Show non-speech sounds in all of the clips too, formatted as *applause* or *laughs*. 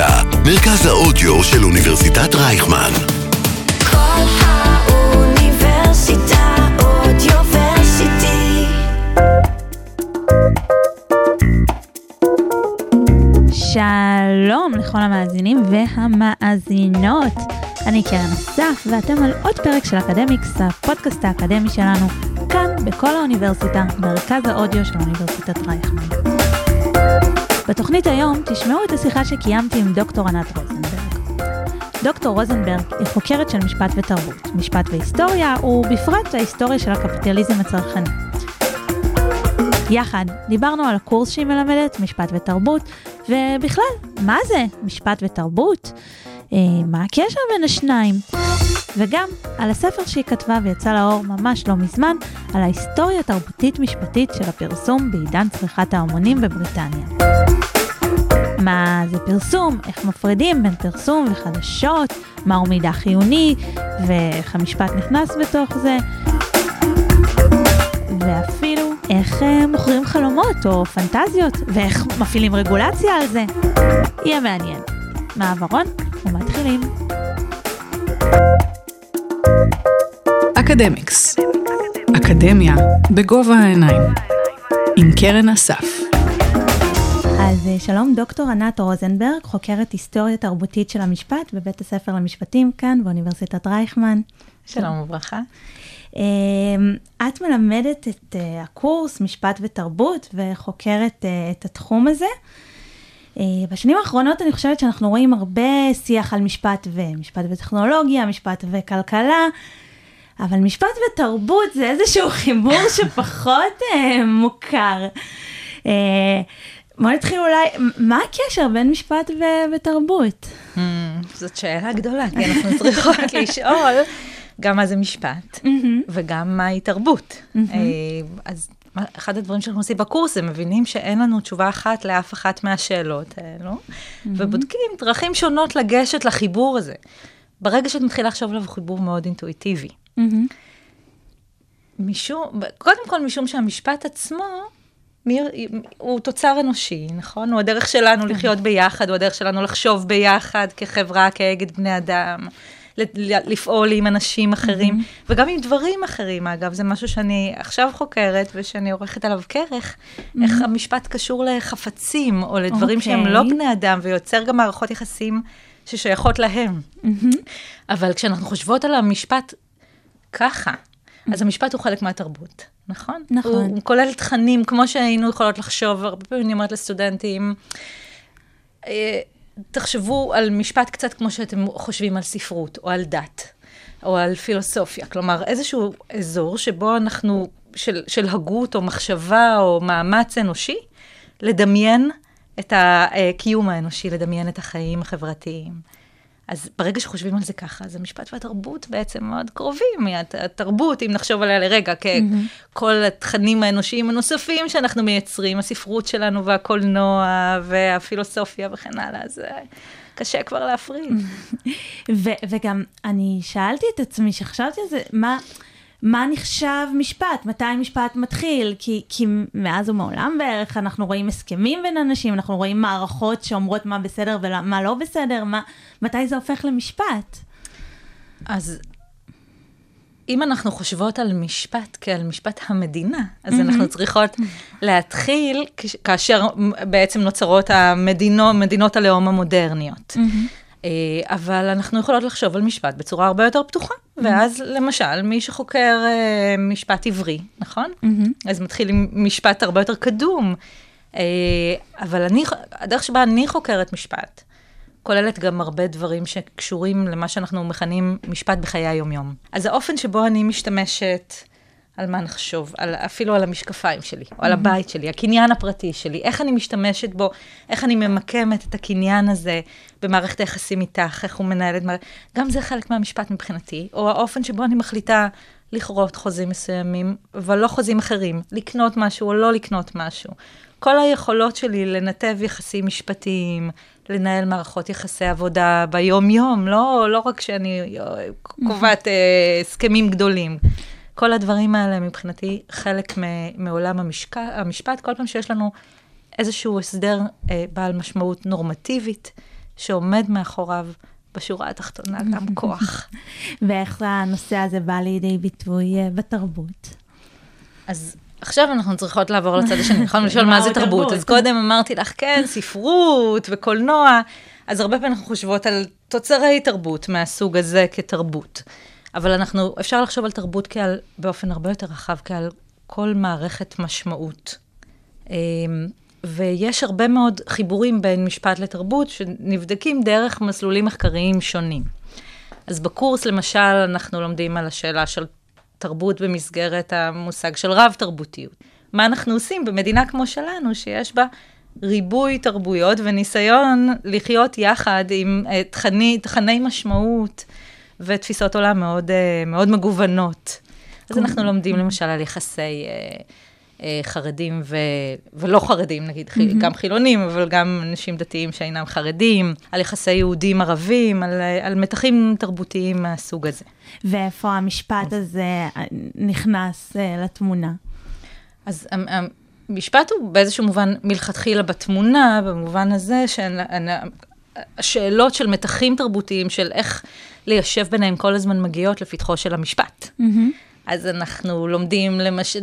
האוניברסיטה, מרכז האודיו של אוניברסיטת רייכמן. כל האוניברסיטה אודיוורסיטי. שלום לכל המאזינים והמאזינות. אני קרן אסף, ואתם על עוד פרק של אקדמיקס, הפודקאסט האקדמי שלנו, כאן בכל האוניברסיטה, מרכז האודיו של אוניברסיטת רייכמן. בתוכנית היום תשמעו את השיחה שקיימתי עם דוקטור ענת רוזנברג. דוקטור רוזנברג היא חוקרת של משפט ותרבות, משפט והיסטוריה, ובפרט ההיסטוריה של הקפיטליזם הצרכני. יחד דיברנו על הקורס שהיא מלמדת, משפט ותרבות, ובכלל, מה זה משפט ותרבות? אה, מה הקשר בין השניים? וגם על הספר שהיא כתבה ויצא לאור ממש לא מזמן, על ההיסטוריה התרבותית-משפטית של הפרסום בעידן צריכת ההמונים בבריטניה. מה זה פרסום, איך מפרידים בין פרסום וחדשות, מהו מידע חיוני, ואיך המשפט נכנס בתוך זה, ואפילו איך אה, מוכרים חלומות או פנטזיות, ואיך מפעילים רגולציה על זה. יהיה מעניין. מעברון ומתחילים. אקדמיקס. אקדמיה בגובה העיניים. עם קרן אסף. אז אה, שלום דוקטור ענת רוזנברג, חוקרת היסטוריה תרבותית של המשפט בבית הספר למשפטים כאן באוניברסיטת רייכמן. שלום וברכה. אה, את מלמדת את אה, הקורס משפט ותרבות וחוקרת אה, את התחום הזה. אה, בשנים האחרונות אני חושבת שאנחנו רואים הרבה שיח על משפט ומשפט וטכנולוגיה, משפט וכלכלה, אבל משפט ותרבות זה איזשהו *laughs* חיבור שפחות אה, מוכר. אה, בוא נתחיל אולי, מה הקשר בין משפט ו- ותרבות? Hmm, זאת שאלה גדולה, כי אנחנו צריכות *laughs* לשאול גם מה זה משפט, וגם מהי תרבות. אה, אז אחד הדברים שאנחנו עושים בקורס, זה מבינים שאין לנו תשובה אחת לאף אחת מהשאלות האלו, ובודקים דרכים שונות לגשת לחיבור הזה. ברגע שאת מתחילה לחשוב עליו, הוא חיבור מאוד אינטואיטיבי. משום, קודם כל משום שהמשפט עצמו, מי, הוא תוצר אנושי, נכון? הוא הדרך שלנו לחיות ביחד, הוא הדרך שלנו לחשוב ביחד כחברה, כאגד בני אדם, לפעול עם אנשים אחרים, וגם עם דברים אחרים, אגב, זה משהו שאני עכשיו חוקרת ושאני עורכת עליו כרך, איך המשפט קשור לחפצים, או לדברים שהם לא אוקיי. בני אדם, ויוצר גם מערכות יחסים ששייכות להם. אבל כשאנחנו חושבות על המשפט ככה, אז המשפט הוא חלק מהתרבות, נכון? נכון. הוא, הוא כולל תכנים, כמו שהיינו יכולות לחשוב, הרבה פעמים אני אומרת לסטודנטים, אה, תחשבו על משפט קצת כמו שאתם חושבים על ספרות, או על דת, או על פילוסופיה. כלומר, איזשהו אזור שבו אנחנו, של, של הגות, או מחשבה, או מאמץ אנושי, לדמיין את הקיום האנושי, לדמיין את החיים החברתיים. אז ברגע שחושבים על זה ככה, אז המשפט והתרבות בעצם מאוד קרובים. הת- התרבות, אם נחשוב עליה לרגע, ככל התכנים האנושיים הנוספים שאנחנו מייצרים, הספרות שלנו והקולנוע והפילוסופיה וכן הלאה, אז אה, קשה כבר להפריד. *laughs* ו- וגם אני שאלתי את עצמי, שחשבתי על זה, מה, מה נחשב משפט? מתי משפט מתחיל? כי, כי מאז ומעולם בערך אנחנו רואים הסכמים בין אנשים, אנחנו רואים מערכות שאומרות מה בסדר ומה לא בסדר, מה, מתי זה הופך למשפט? אז אם אנחנו חושבות על משפט כעל משפט המדינה, אז mm-hmm. אנחנו צריכות להתחיל כש- כאשר בעצם נוצרות המדינות, מדינות הלאום המודרניות. Mm-hmm. אבל אנחנו יכולות לחשוב על משפט בצורה הרבה יותר פתוחה. Mm-hmm. ואז למשל, מי שחוקר אה, משפט עברי, נכון? Mm-hmm. אז מתחיל עם משפט הרבה יותר קדום. אה, אבל אני, הדרך שבה אני חוקרת משפט, כוללת גם הרבה דברים שקשורים למה שאנחנו מכנים משפט בחיי היומיום. אז האופן שבו אני משתמשת, על מה נחשוב, על, אפילו על המשקפיים שלי, או על הבית שלי, הקניין הפרטי שלי, איך אני משתמשת בו, איך אני ממקמת את הקניין הזה במערכת היחסים איתך, איך הוא מנהל את מערכת... גם זה חלק מהמשפט מבחינתי, או האופן שבו אני מחליטה לכרות חוזים מסוימים, אבל לא חוזים אחרים, לקנות משהו או לא לקנות משהו. כל היכולות שלי לנתב יחסים משפטיים, לנהל מערכות יחסי עבודה ביום-יום, לא, לא רק שאני קובעת אה, הסכמים גדולים. כל הדברים האלה מבחינתי חלק מעולם המשק... המשפט, כל פעם שיש לנו איזשהו הסדר אה, בעל משמעות נורמטיבית, שעומד מאחוריו בשורה התחתונה גם *laughs* כוח. ואיך הנושא הזה בא לידי ביטוי אה, בתרבות? אז עכשיו אנחנו צריכות לעבור לצד השני, יכולנו לשאול מה זה. תרבות? *laughs* אז קודם אמרתי לך, כן, ספרות וקולנוע, אז הרבה פעמים אנחנו חושבות על תוצרי תרבות מהסוג הזה כתרבות. אבל אנחנו, אפשר לחשוב על תרבות כעל, באופן הרבה יותר רחב, כעל כל מערכת משמעות. אמ, ויש הרבה מאוד חיבורים בין משפט לתרבות שנבדקים דרך מסלולים מחקריים שונים. אז בקורס, למשל, אנחנו לומדים על השאלה של תרבות במסגרת המושג של רב-תרבותיות. מה אנחנו עושים במדינה כמו שלנו, שיש בה ריבוי תרבויות וניסיון לחיות יחד עם אה, תכני, תכני משמעות ותפיסות עולם מאוד, אה, מאוד מגוונות. אז אנחנו לומדים למשל על יחסי אה, אה, חרדים ו... ולא חרדים, נגיד, mm-hmm. גם חילונים, אבל גם אנשים דתיים שאינם חרדים, על יחסי יהודים ערבים, על, על מתחים תרבותיים מהסוג הזה. ואיפה המשפט הזה נכנס לתמונה? אז המ- המשפט הוא באיזשהו מובן מלכתחילה בתמונה, במובן הזה שהשאלות של מתחים תרבותיים, של איך ליישב ביניהם כל הזמן מגיעות לפתחו של המשפט. אז אנחנו לומדים, למש...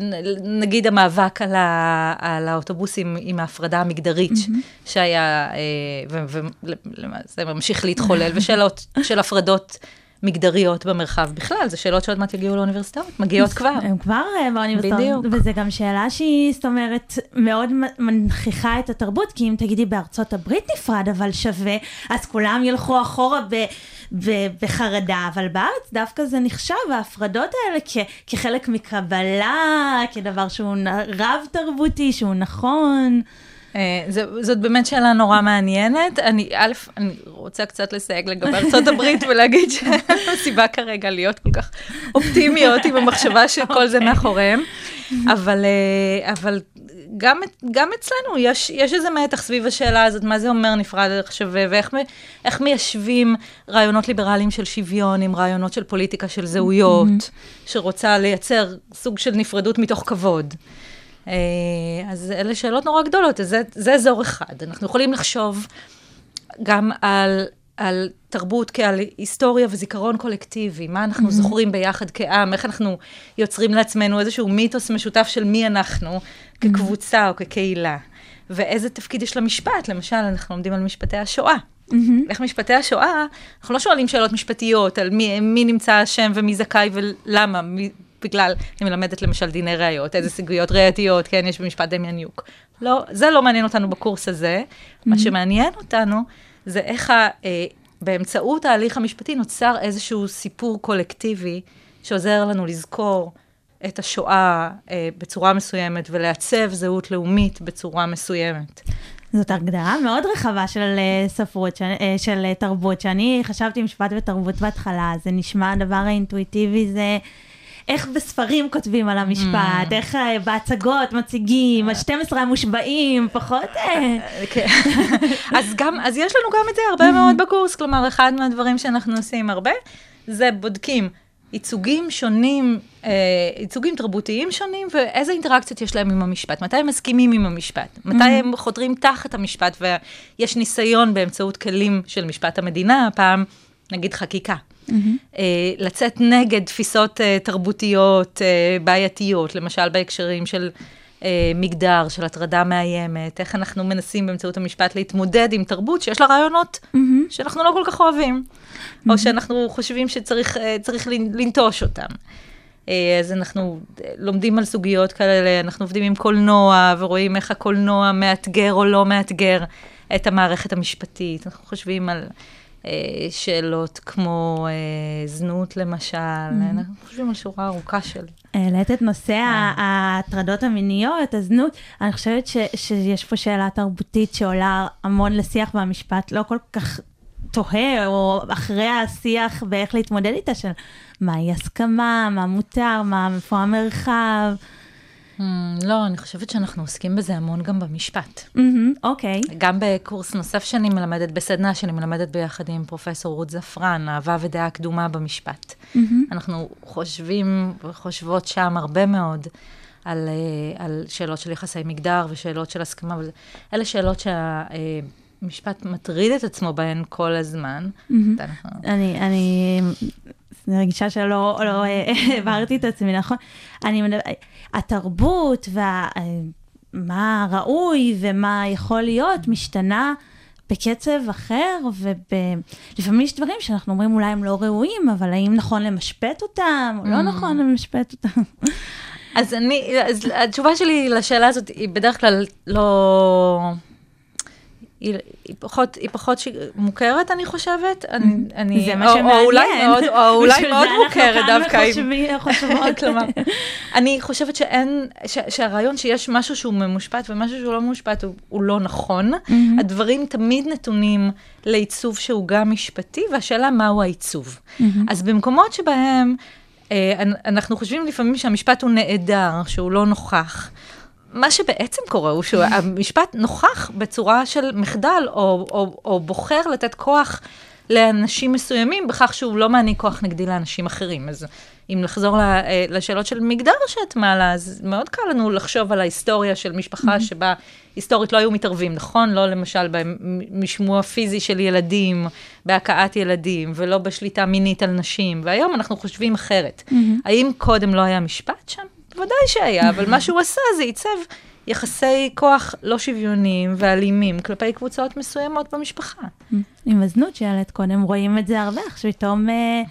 נגיד המאבק על, ה... על האוטובוסים עם ההפרדה המגדרית, mm-hmm. שהיה, אה, ולמעשה ממשיך להתחולל, *laughs* ושאלות של הפרדות מגדריות במרחב בכלל, זה שאלות שעוד מעט יגיעו לאוניברסיטאות, מגיעות כבר. הם כבר אה, באוניברסיטאות. בדיוק. וזה גם שאלה שהיא, זאת אומרת, מאוד מנכיחה את התרבות, כי אם תגידי בארצות הברית נפרד, אבל שווה, אז כולם ילכו אחורה ב... ב- בחרדה, אבל בארץ דווקא זה נחשב, ההפרדות האלה כ- כחלק מקבלה, כדבר שהוא נ- רב-תרבותי, שהוא נכון. אה, זאת באמת שאלה נורא מעניינת. אני, א', אני רוצה קצת לסייג לגבי הברית *laughs* ולהגיד שאין לנו סיבה כרגע להיות כל כך אופטימיות עם המחשבה שכל זה מאחוריהם, אבל, אה, אבל גם, גם אצלנו יש, יש איזה מתח סביב השאלה הזאת, מה זה אומר נפרד ערך שווה, ואיך מיישבים רעיונות ליברליים של שוויון עם רעיונות של פוליטיקה של זהויות, שרוצה לייצר סוג של נפרדות מתוך כבוד. אה, אז אלה שאלות נורא גדולות, אז זה, זה אזור אחד. אנחנו יכולים לחשוב גם על, על תרבות כעל היסטוריה וזיכרון קולקטיבי, מה אנחנו mm-hmm. זוכרים ביחד כעם, איך אנחנו יוצרים לעצמנו איזשהו מיתוס משותף של מי אנחנו כקבוצה או כקהילה, ואיזה תפקיד יש למשפט, למשל, אנחנו לומדים על משפטי השואה. Mm-hmm. איך משפטי השואה, אנחנו לא שואלים שאלות משפטיות על מי, מי נמצא אשם ומי זכאי ולמה, מי, בגלל, אני מלמדת למשל דיני ראיות, איזה סוגיות ראייתיות, כן, יש במשפט דמיאניוק. לא, זה לא מעניין אותנו בקורס הזה. Mm-hmm. מה שמעניין אותנו זה איך ה, אה, באמצעות ההליך המשפטי נוצר איזשהו סיפור קולקטיבי שעוזר לנו לזכור את השואה אה, בצורה מסוימת ולעצב זהות לאומית בצורה מסוימת. זאת הגדרה מאוד רחבה של אה, ספרות, אה, של אה, תרבות, שאני חשבתי משפט ותרבות בהתחלה, זה נשמע הדבר האינטואיטיבי, זה איך בספרים כותבים על המשפט, איך אה, בהצגות מציגים, ה-12 המושבעים, פחות... אה, *laughs* כן. אז גם, אז יש לנו גם את זה הרבה מאוד בקורס, כלומר, אחד מהדברים שאנחנו עושים הרבה, זה בודקים ייצוגים שונים, אה, ייצוגים תרבותיים שונים, ואיזה אינטראקציות יש להם עם המשפט, מתי הם מסכימים עם המשפט, מתי הם חותרים תחת המשפט, ויש ניסיון באמצעות כלים של משפט המדינה, הפעם, נגיד חקיקה. אה, לצאת נגד תפיסות אה, תרבותיות אה, בעייתיות, למשל בהקשרים של מגדר, של הטרדה מאיימת, איך אנחנו מנסים באמצעות המשפט להתמודד עם תרבות שיש לה רעיונות שאנחנו לא כל כך אוהבים, או שאנחנו חושבים שצריך צריך לנ- לנטוש אותם. אז אנחנו לומדים על סוגיות כאלה, אנחנו עובדים עם קולנוע ורואים איך הקולנוע מאתגר או לא מאתגר את המערכת המשפטית. אנחנו חושבים על שאלות כמו אה, זנות למשל, אנחנו חושבים על שורה ארוכה של... העלית את נושא ה- ההטרדות המיניות, הזנות, אני חושבת ש, שיש פה שאלה תרבותית שעולה המון לשיח והמשפט לא כל כך תוהה, או אחרי השיח ואיך להתמודד איתה, של מהי הסכמה, מה מותר, מה, איפה המרחב. Hmm, לא, אני חושבת שאנחנו עוסקים בזה המון גם במשפט. מהמם, אוקיי. גם בקורס נוסף שאני מלמדת, בסדנה שאני מלמדת ביחד עם פרופסור רות זפרן, אהבה ודעה קדומה במשפט. אנחנו חושבים וחושבות שם הרבה מאוד על, אה, על שאלות של יחסי מגדר ושאלות של הסכמה, אלה שאלות שהמשפט מטריד את עצמו בהן כל הזמן. מהמם. אנחנו- אני, אני אני רגישה שלא לא, אה, *laughs* העברתי את עצמי, נכון? אני התרבות ומה ראוי ומה יכול להיות משתנה בקצב אחר, ולפעמים יש דברים שאנחנו אומרים אולי הם לא ראויים, אבל האם נכון למשפט אותם, או לא נכון למשפט אותם? אז אני, אז התשובה שלי לשאלה הזאת היא בדרך כלל לא... היא, היא פחות, היא פחות ש... מוכרת, אני חושבת. אני, אני, זה מה או, שמעניין. או אולי מאוד, או *laughs* אולי בשביל מאוד זה מוכרת אנחנו דווקא. כאן אם- וחושבים- חושבות. *laughs* כלומר, אני חושבת שאין, ש, שהרעיון שיש משהו שהוא ממושפט ומשהו שהוא לא ממושפט הוא, הוא לא נכון. הדברים תמיד נתונים לעיצוב שהוא גם משפטי, והשאלה מהו העיצוב. אז במקומות שבהם אה, אנ- אנחנו חושבים לפעמים שהמשפט הוא נעדר, שהוא לא נוכח. מה שבעצם קורה הוא שהמשפט נוכח בצורה של מחדל, או, או, או בוחר לתת כוח לאנשים מסוימים בכך שהוא לא מעניק כוח נגדי לאנשים אחרים. אז אם לחזור אה, לשאלות של מגדר שאת מעלה, אז מאוד קל לנו לחשוב על ההיסטוריה של משפחה שבה היסטורית לא היו מתערבים, נכון? לא למשל במשמוע פיזי של ילדים, בהכאת ילדים, ולא בשליטה מינית על נשים, והיום אנחנו חושבים אחרת. האם קודם לא היה משפט שם? בוודאי שהיה, אבל מה שהוא עשה זה עיצב יחסי כוח לא שוויוניים ואלימים כלפי קבוצות מסוימות במשפחה. עם הזנות שהעלית קודם, רואים את זה הרבה, עכשיו פתאום אה,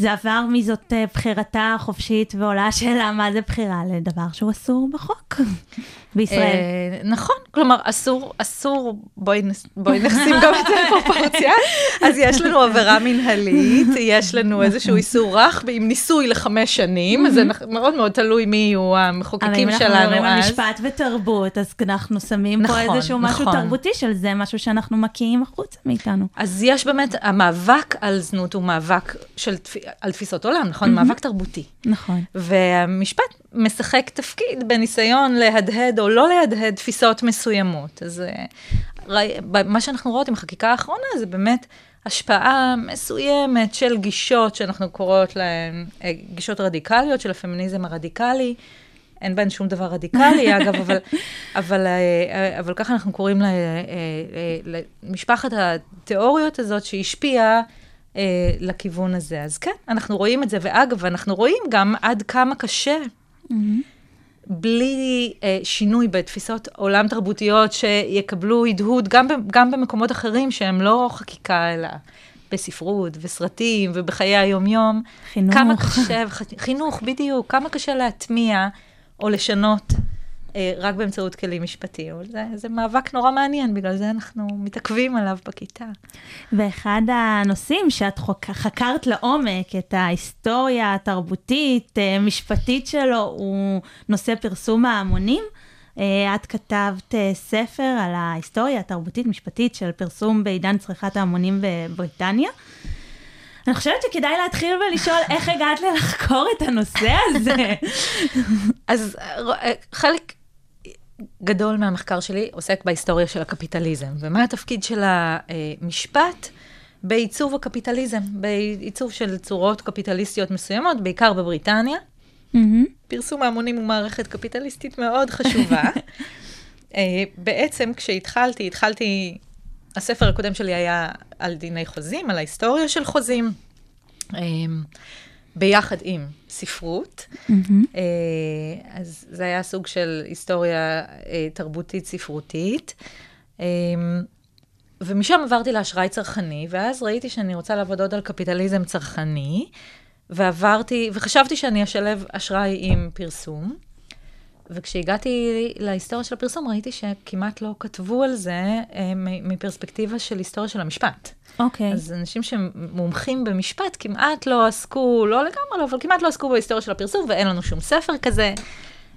זה עבר מזאת אה, בחירתה החופשית, ועולה השאלה מה זה בחירה לדבר שהוא אסור בחוק *laughs* בישראל. אה, נכון, כלומר, אסור, אסור, בואי נשים גם את זה *laughs* בפרופורציה. אז יש לנו עבירה מנהלית, יש לנו איזשהו איסור רך עם ניסוי לחמש שנים, אז זה מאוד מאוד תלוי מי יהיו אבל המחוקקים אם אנחנו שלנו מדברים על אז. משפט ותרבות, אז אנחנו שמים פה נכון, איזשהו משהו נכון. תרבותי של זה, משהו שאנחנו מקיאים החוצה מאיתנו. אז יש באמת, המאבק על זנות הוא מאבק של, על תפיסות עולם, נכון? מאבק תרבותי. נכון. והמשפט משחק תפקיד בניסיון להדהד או לא להדהד תפיסות מסוימות. אז אה, ראי- מה שאנחנו רואות עם החקיקה האחרונה זה באמת השפעה מסוימת של גישות שאנחנו קוראות להן אה, גישות רדיקליות של הפמיניזם הרדיקלי. אין בהן שום דבר רדיקלי, *laughs* אגב, אבל, אבל, אה, אבל ככה אנחנו קוראים למשפחת התיאוריות הזאת שהשפיעה אה, לכיוון הזה. אז כן, אנחנו רואים את זה, ואגב, אנחנו רואים גם עד כמה קשה, בלי אה, שינוי בתפיסות עולם תרבותיות שיקבלו הדהוד גם, ב- גם במקומות אחרים שהם לא חקיקה, אלא בספרות וסרטים ובחיי היום-יום. חינוך. כמה קשה, חינוך, בדיוק, כמה קשה להטמיע או לשנות רק באמצעות כלים משפטיים. זה, זה מאבק נורא מעניין, בגלל זה אנחנו מתעכבים עליו בכיתה. ואחד הנושאים שאת חוק, חקרת לעומק, את ההיסטוריה התרבותית, אה, משפטית שלו, הוא נושא פרסום ההמונים. אה, את כתבת אה, ספר על ההיסטוריה התרבותית-משפטית של פרסום בעידן צריכת ההמונים בבריטניה. אני חושבת שכדאי להתחיל ולשאול *laughs* איך הגעת לחקור את הנושא הזה. *laughs* אז אה, חלק גדול מהמחקר שלי עוסק בהיסטוריה של הקפיטליזם, ומה התפקיד של המשפט בעיצוב הקפיטליזם, בעיצוב של צורות קפיטליסטיות מסוימות, בעיקר בבריטניה. פרסום ההמונים הוא מערכת קפיטליסטית מאוד חשובה. *laughs* אה, בעצם כשהתחלתי, התחלתי, הספר הקודם שלי היה על דיני חוזים, על ההיסטוריה של חוזים, אה, ביחד עם ספרות. אה, אז זה היה סוג של היסטוריה אה, תרבותית ספרותית. אה, ומשם עברתי לאשראי צרכני, ואז ראיתי שאני רוצה לעבוד עוד על קפיטליזם צרכני, ועברתי, וחשבתי שאני אשלב אשראי עם פרסום. וכשהגעתי להיסטוריה של הפרסום, ראיתי שכמעט לא כתבו על זה אה, מפרספקטיבה של היסטוריה של המשפט. אוקיי. אז אנשים שמומחים במשפט כמעט לא עסקו, לא לגמרי לא, אבל כמעט לא עסקו בהיסטוריה של הפרסום, ואין לנו שום ספר כזה.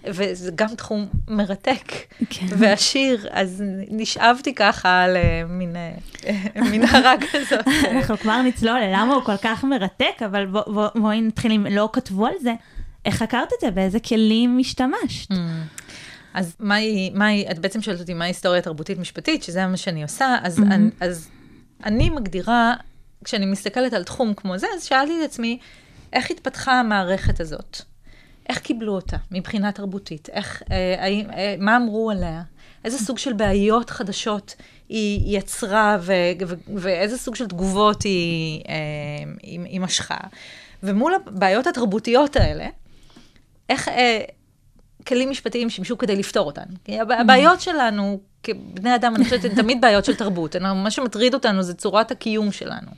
וזה גם תחום מרתק כן. ועשיר, אז נשאבתי ככה למין אה, מנהרה *laughs* כזאת. אנחנו כבר נצלול ללמה הוא כל כך מרתק, אבל בוא- בוא- בואי נתחיל אם לא כתבו על זה. איך חקרת את זה? באיזה כלים השתמשת? אז מהי, מהי, את בעצם שואלת אותי מה ההיסטוריה התרבותית משפטית, שזה מה שאני עושה, אז, מהמם. אני, אז אני מגדירה, כשאני מסתכלת על תחום כמו זה, אז שאלתי את עצמי, איך התפתחה המערכת הזאת איך קיבלו אותה מבחינה תרבותית? איך, אה, האם, אה, מה אמרו עליה? איזה סוג של בעיות חדשות היא יצרה ו, ו, ואיזה סוג של תגובות היא, אה, היא, היא משכה? ומול הבעיות התרבותיות האלה, איך אה, כלים משפטיים שימשו כדי לפתור אותן? כי הבע- הבעיות שלנו כבני אדם, אני חושבת, הן תמיד בעיות של תרבות. מה שמטריד אותנו זה צורת הקיום שלנו.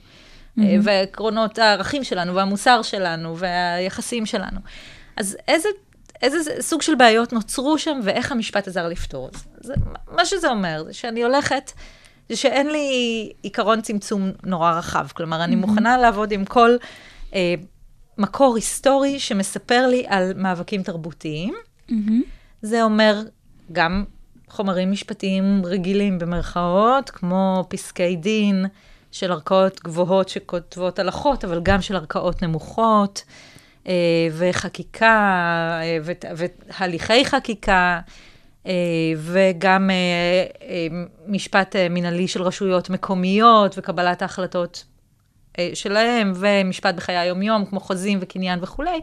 אה, ועקרונות הערכים שלנו, והמוסר שלנו, והיחסים שלנו. אז איזה, איזה סוג של בעיות נוצרו שם, ואיך המשפט עזר לפתור את זה? זה? מה שזה אומר, זה שאני הולכת, זה שאין לי עיקרון צמצום נורא רחב. כלומר, אני מוכנה לעבוד עם כל אה, מקור היסטורי שמספר לי על מאבקים תרבותיים. זה אומר גם חומרים משפטיים רגילים במרכאות, כמו פסקי דין של ערכאות גבוהות שכותבות הלכות, אבל גם של ערכאות נמוכות, אה, וחקיקה, אה, והליכי חקיקה, אה, וגם משפט מינהלי של רשויות מקומיות, וקבלת ההחלטות שלהם, ומשפט בחיי היום-יום, כמו חוזים וקניין וכולי.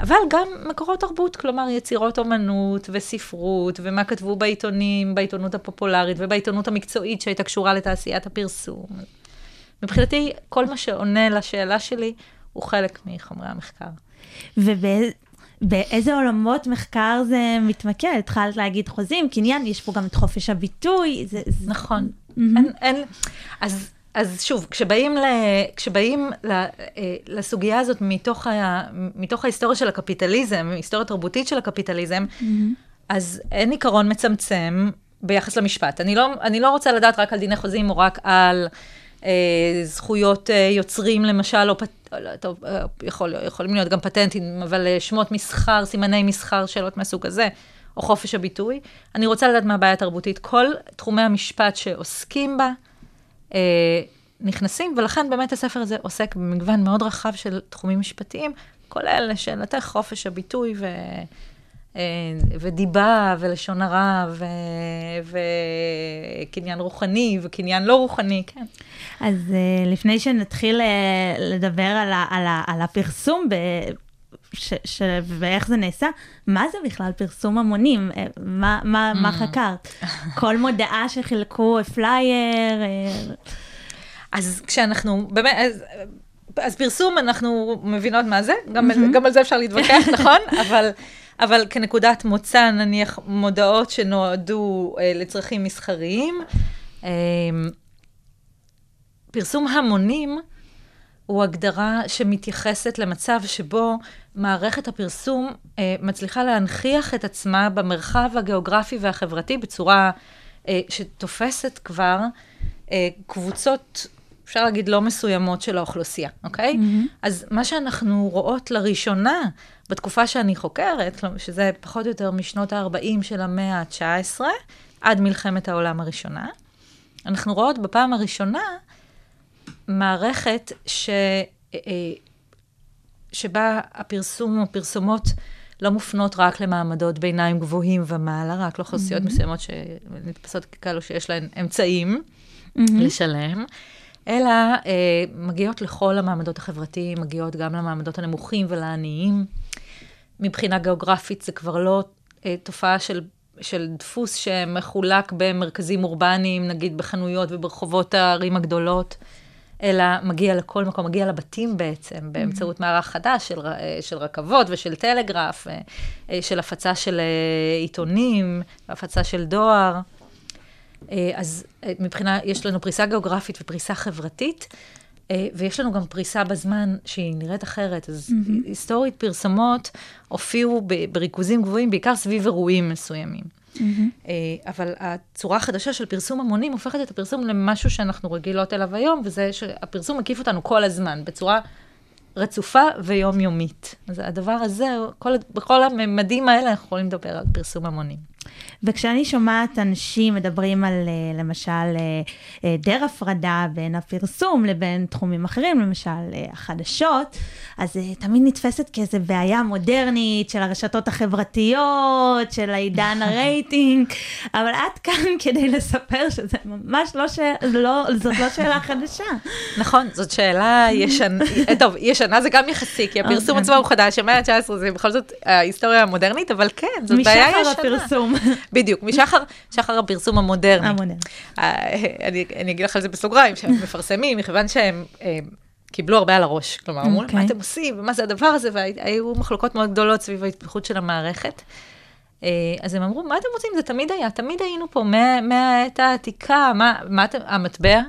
אבל גם מקורות תרבות, כלומר יצירות אומנות וספרות, ומה כתבו בעיתונים, בעיתונות הפופולרית ובעיתונות המקצועית שהייתה קשורה לתעשיית הפרסום. מבחינתי, כל מה שעונה לשאלה שלי הוא חלק מחומרי המחקר. ובאיזה עולמות מחקר זה מתמקד? התחלת להגיד חוזים, קניין, יש פה גם את חופש הביטוי. זה, זה... נכון. אין, אין, אז, אז שוב, כשבאים, ל, כשבאים ל, אה, לסוגיה הזאת מתוך, ה, מתוך ההיסטוריה של הקפיטליזם, היסטוריה תרבותית של הקפיטליזם, אז אין עיקרון מצמצם ביחס למשפט. אני לא, אני לא רוצה לדעת רק על דיני חוזים או רק על אה, זכויות אה, יוצרים, למשל, או פט... לא, טוב, אה, יכול, יכולים להיות גם פטנטים, אבל אה, שמות מסחר, סימני מסחר, שאלות מהסוג הזה, או חופש הביטוי. אני רוצה לדעת מה הבעיה התרבותית. כל תחומי המשפט שעוסקים בה, נכנסים, ולכן באמת הספר הזה עוסק במגוון מאוד רחב של תחומים משפטיים, כולל לשאלתך חופש הביטוי ו... אה, ודיבה ולשון הרע ו... וקניין רוחני וקניין לא רוחני, כן. אז uh, לפני שנתחיל uh, לדבר על, ה, על, ה, על הפרסום ב, ש, ש, ואיך זה נעשה, מה זה בכלל פרסום המונים? אה, מה, מה, מה חקרת? *laughs* כל מודעה שחילקו, פלייר? אה, אז כשאנחנו, באמת, אז, אז פרסום, אנחנו מבינות מה זה, גם, mm-hmm. גם על זה אפשר להתווכח, *laughs* נכון? אבל, אבל כנקודת מוצא, נניח מודעות שנועדו אה, לצרכים מסחריים, אה, פרסום המונים הוא הגדרה שמתייחסת למצב שבו מערכת הפרסום אה, מצליחה להנכיח את עצמה במרחב הגיאוגרפי והחברתי בצורה אה, שתופסת כבר אה, קבוצות, אפשר להגיד, לא מסוימות של האוכלוסייה, אוקיי? Mm-hmm. אז מה שאנחנו רואות לראשונה בתקופה שאני חוקרת, שזה פחות או יותר משנות ה-40 של המאה ה-19, עד מלחמת העולם הראשונה, אנחנו רואות בפעם הראשונה מערכת ש... שבה הפרסום או פרסומות לא מופנות רק למעמדות ביניים גבוהים ומעלה, רק לאוכלוסיות mm-hmm. מסוימות שנתפסות ככאלו שיש להן אמצעים mm-hmm. לשלם, אלא אה, מגיעות לכל המעמדות החברתיים, מגיעות גם למעמדות הנמוכים ולעניים. מבחינה גיאוגרפית זה כבר לא אה, תופעה של, של דפוס שמחולק במרכזים אורבניים, נגיד בחנויות וברחובות הערים הגדולות. אלא מגיע לכל מקום, מגיע לבתים בעצם, באמצעות מערך חדש של, של רכבות ושל טלגרף, של הפצה של עיתונים, הפצה של דואר. אז מבחינה, יש לנו פריסה גיאוגרפית ופריסה חברתית, ויש לנו גם פריסה בזמן שהיא נראית אחרת. אז mm-hmm. היסטורית פרסומות הופיעו בריכוזים גבוהים, בעיקר סביב אירועים מסוימים. Mm-hmm. אבל הצורה החדשה של פרסום המונים הופכת את הפרסום למשהו שאנחנו רגילות אליו היום, וזה שהפרסום מקיף אותנו כל הזמן, בצורה רצופה ויומיומית. אז הדבר הזה, כל, בכל הממדים האלה אנחנו יכולים לדבר על פרסום המונים. וכשאני שומעת אנשים מדברים על אה, למשל אה, היעדר הפרדה בין הפרסום לבין תחומים אחרים, למשל אה, החדשות, אז תמיד נתפסת כאיזה בעיה מודרנית של הרשתות החברתיות, של העידן *laughs* הרייטינג, אבל את כאן *laughs* כדי לספר שזה ממש לא, ש... לא זאת לא שאלה חדשה. *laughs* נכון, זאת שאלה ישנה, טוב, ישנה זה גם יחסי, כי הפרסום אוקיי. עצמו הוא חדש, המאה ה-19 זה בכל זאת ההיסטוריה המודרנית, אבל כן, זאת בעיה ישנה. משחר הפרסום. בדיוק, משחר שחר הפרסום המודרני. המודרני. אה, אני, אני אגיד לך על זה בסוגריים, שהם מפרסמים, מכיוון שהם אה, קיבלו הרבה על הראש. כלומר, אמרו, אוקיי. מה אתם עושים, ומה זה הדבר הזה, והיו מחלוקות מאוד גדולות סביב ההתפתחות של המערכת. אה, אז הם אמרו, מה אתם רוצים? זה תמיד היה, תמיד היינו פה מה- מהעת העתיקה, מה, מה אתם, המטבע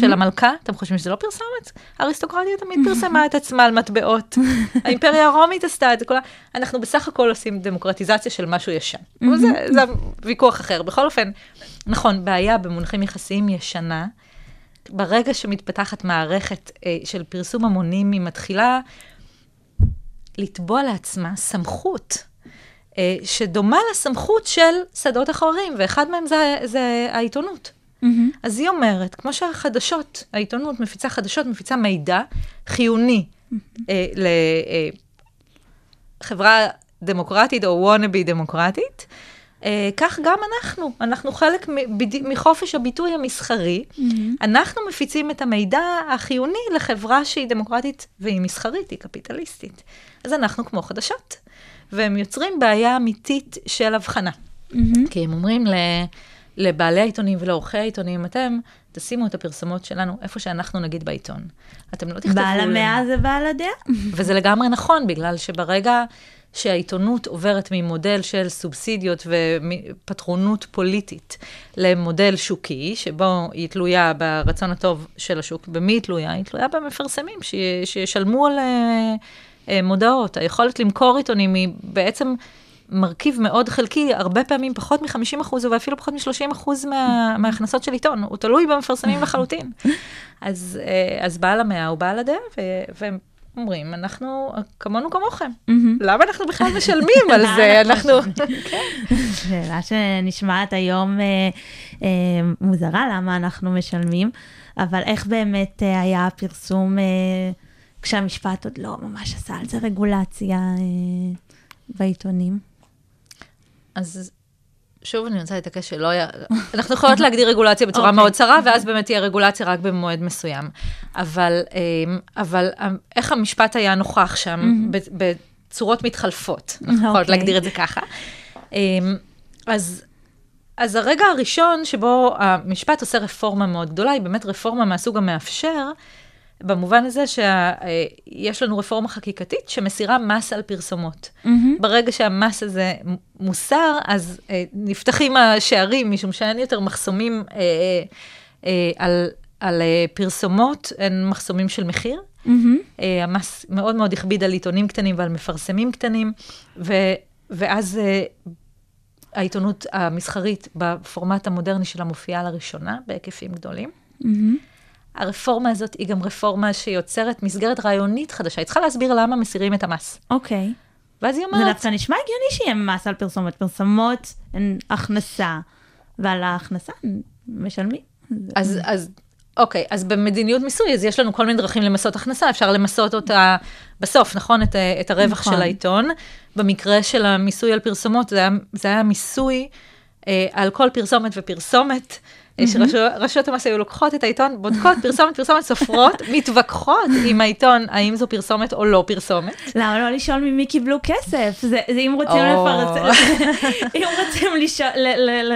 של המלכה, אתם חושבים שזה לא פרסומת? האריסטוקרטיה תמיד פרסמה את עצמה על מטבעות. *laughs* האימפריה הרומית עשתה את זה, כל ה... אנחנו בסך הכל עושים דמוקרטיזציה של משהו ישן. אבל זה, זה ויכוח אחר. בכל אופן, נכון, בעיה במונחים יחסיים ישנה. ברגע שמתפתחת מערכת אה, של פרסום המונים, היא מתחילה לתבוע לעצמה סמכות אה, שדומה לסמכות של שדות אחרים, ואחד מהם זה, זה העיתונות. אז היא אומרת, כמו שהחדשות, העיתונות מפיצה חדשות, מפיצה מידע חיוני אה, לחברה דמוקרטית או וונאבי דמוקרטית, אה, כך גם אנחנו, אנחנו חלק מ- בד- מחופש הביטוי המסחרי, אנחנו מפיצים את המידע החיוני לחברה שהיא דמוקרטית והיא מסחרית, היא קפיטליסטית. אז אנחנו כמו חדשות, והם יוצרים בעיה אמיתית של הבחנה. כי הם אומרים ל... לבעלי העיתונים ולעורכי העיתונים, אתם תשימו את הפרסומות שלנו איפה שאנחנו נגיד בעיתון. אתם לא תכתבו... בעל לנו." המאה זה בעל הדעה. *laughs* וזה לגמרי נכון, בגלל שברגע שהעיתונות עוברת ממודל של סובסידיות ופטרונות פוליטית למודל שוקי, שבו היא תלויה ברצון הטוב של השוק, במי היא תלויה? היא תלויה במפרסמים, ש- שישלמו על אה, אה, מודעות. היכולת למכור עיתונים היא בעצם... מרכיב מאוד חלקי, הרבה פעמים פחות מ-50% ואפילו פחות מ-30% מה, מההכנסות של עיתון, הוא תלוי במפרסמים לחלוטין. *laughs* אז, אה, אז בעל המאה הוא בעל הדעה, והם אומרים, אנחנו כמונו כמוכם. למה אנחנו בכלל משלמים על זה? אנחנו... *laughs* שאלה שנשמעת היום אה, אה, מוזרה, למה אנחנו משלמים, אבל איך באמת היה הפרסום כשהמשפט עוד לא ממש עשה על זה רגולציה בעיתונים? אז שוב אני רוצה להתעקש שלא היה, אנחנו יכולות להגדיר רגולציה בצורה אוקיי. מאוד צרה, ואז באמת תהיה רגולציה רק במועד מסוים. אבל, אמ, אבל אמ, איך המשפט היה נוכח שם בצורות מתחלפות, אנחנו יכולות אוקיי. להגדיר את זה ככה. אמ, אז... אז הרגע הראשון שבו המשפט עושה רפורמה מאוד גדולה, היא באמת רפורמה מהסוג המאפשר, במובן הזה שיש לנו רפורמה חקיקתית שמסירה מס על פרסומות. ברגע שהמס הזה מוסר, אז אה, נפתחים השערים, משום שאין יותר מחסומים אה, אה, אה, על, על אה, פרסומות, אין מחסומים של מחיר. אה, המס מאוד מאוד הכביד על עיתונים קטנים ועל מפרסמים קטנים, ו, ואז אה, העיתונות המסחרית בפורמט המודרני שלה מופיעה לראשונה בהיקפים גדולים. הרפורמה הזאת היא גם רפורמה שיוצרת מסגרת רעיונית חדשה. היא צריכה להסביר למה מסירים את המס. אוקיי. ואז היא זה אומרת, דווקא נשמע הגיוני שיהיה מס על פרסומות. פרסומות הן הכנסה, ועל ההכנסה משלמים. אז, אז, אוקיי, אז במדיניות מיסוי, אז יש לנו כל מיני דרכים למסות הכנסה, אפשר למסות אותה בסוף, נכון? את, את הרווח נכון. של העיתון. במקרה של המיסוי על פרסומות, זה היה, זה היה מיסוי אה, על כל פרסומת ופרסומת. שרשויות המס היו לוקחות את העיתון, בודקות פרסומת, פרסומת, סופרות, *laughs* מתווכחות עם העיתון, האם זו פרסומת או לא פרסומת. למה לא לשאול ממי קיבלו כסף? זה, אם רוצים או. לפרס... *laughs* אם רוצים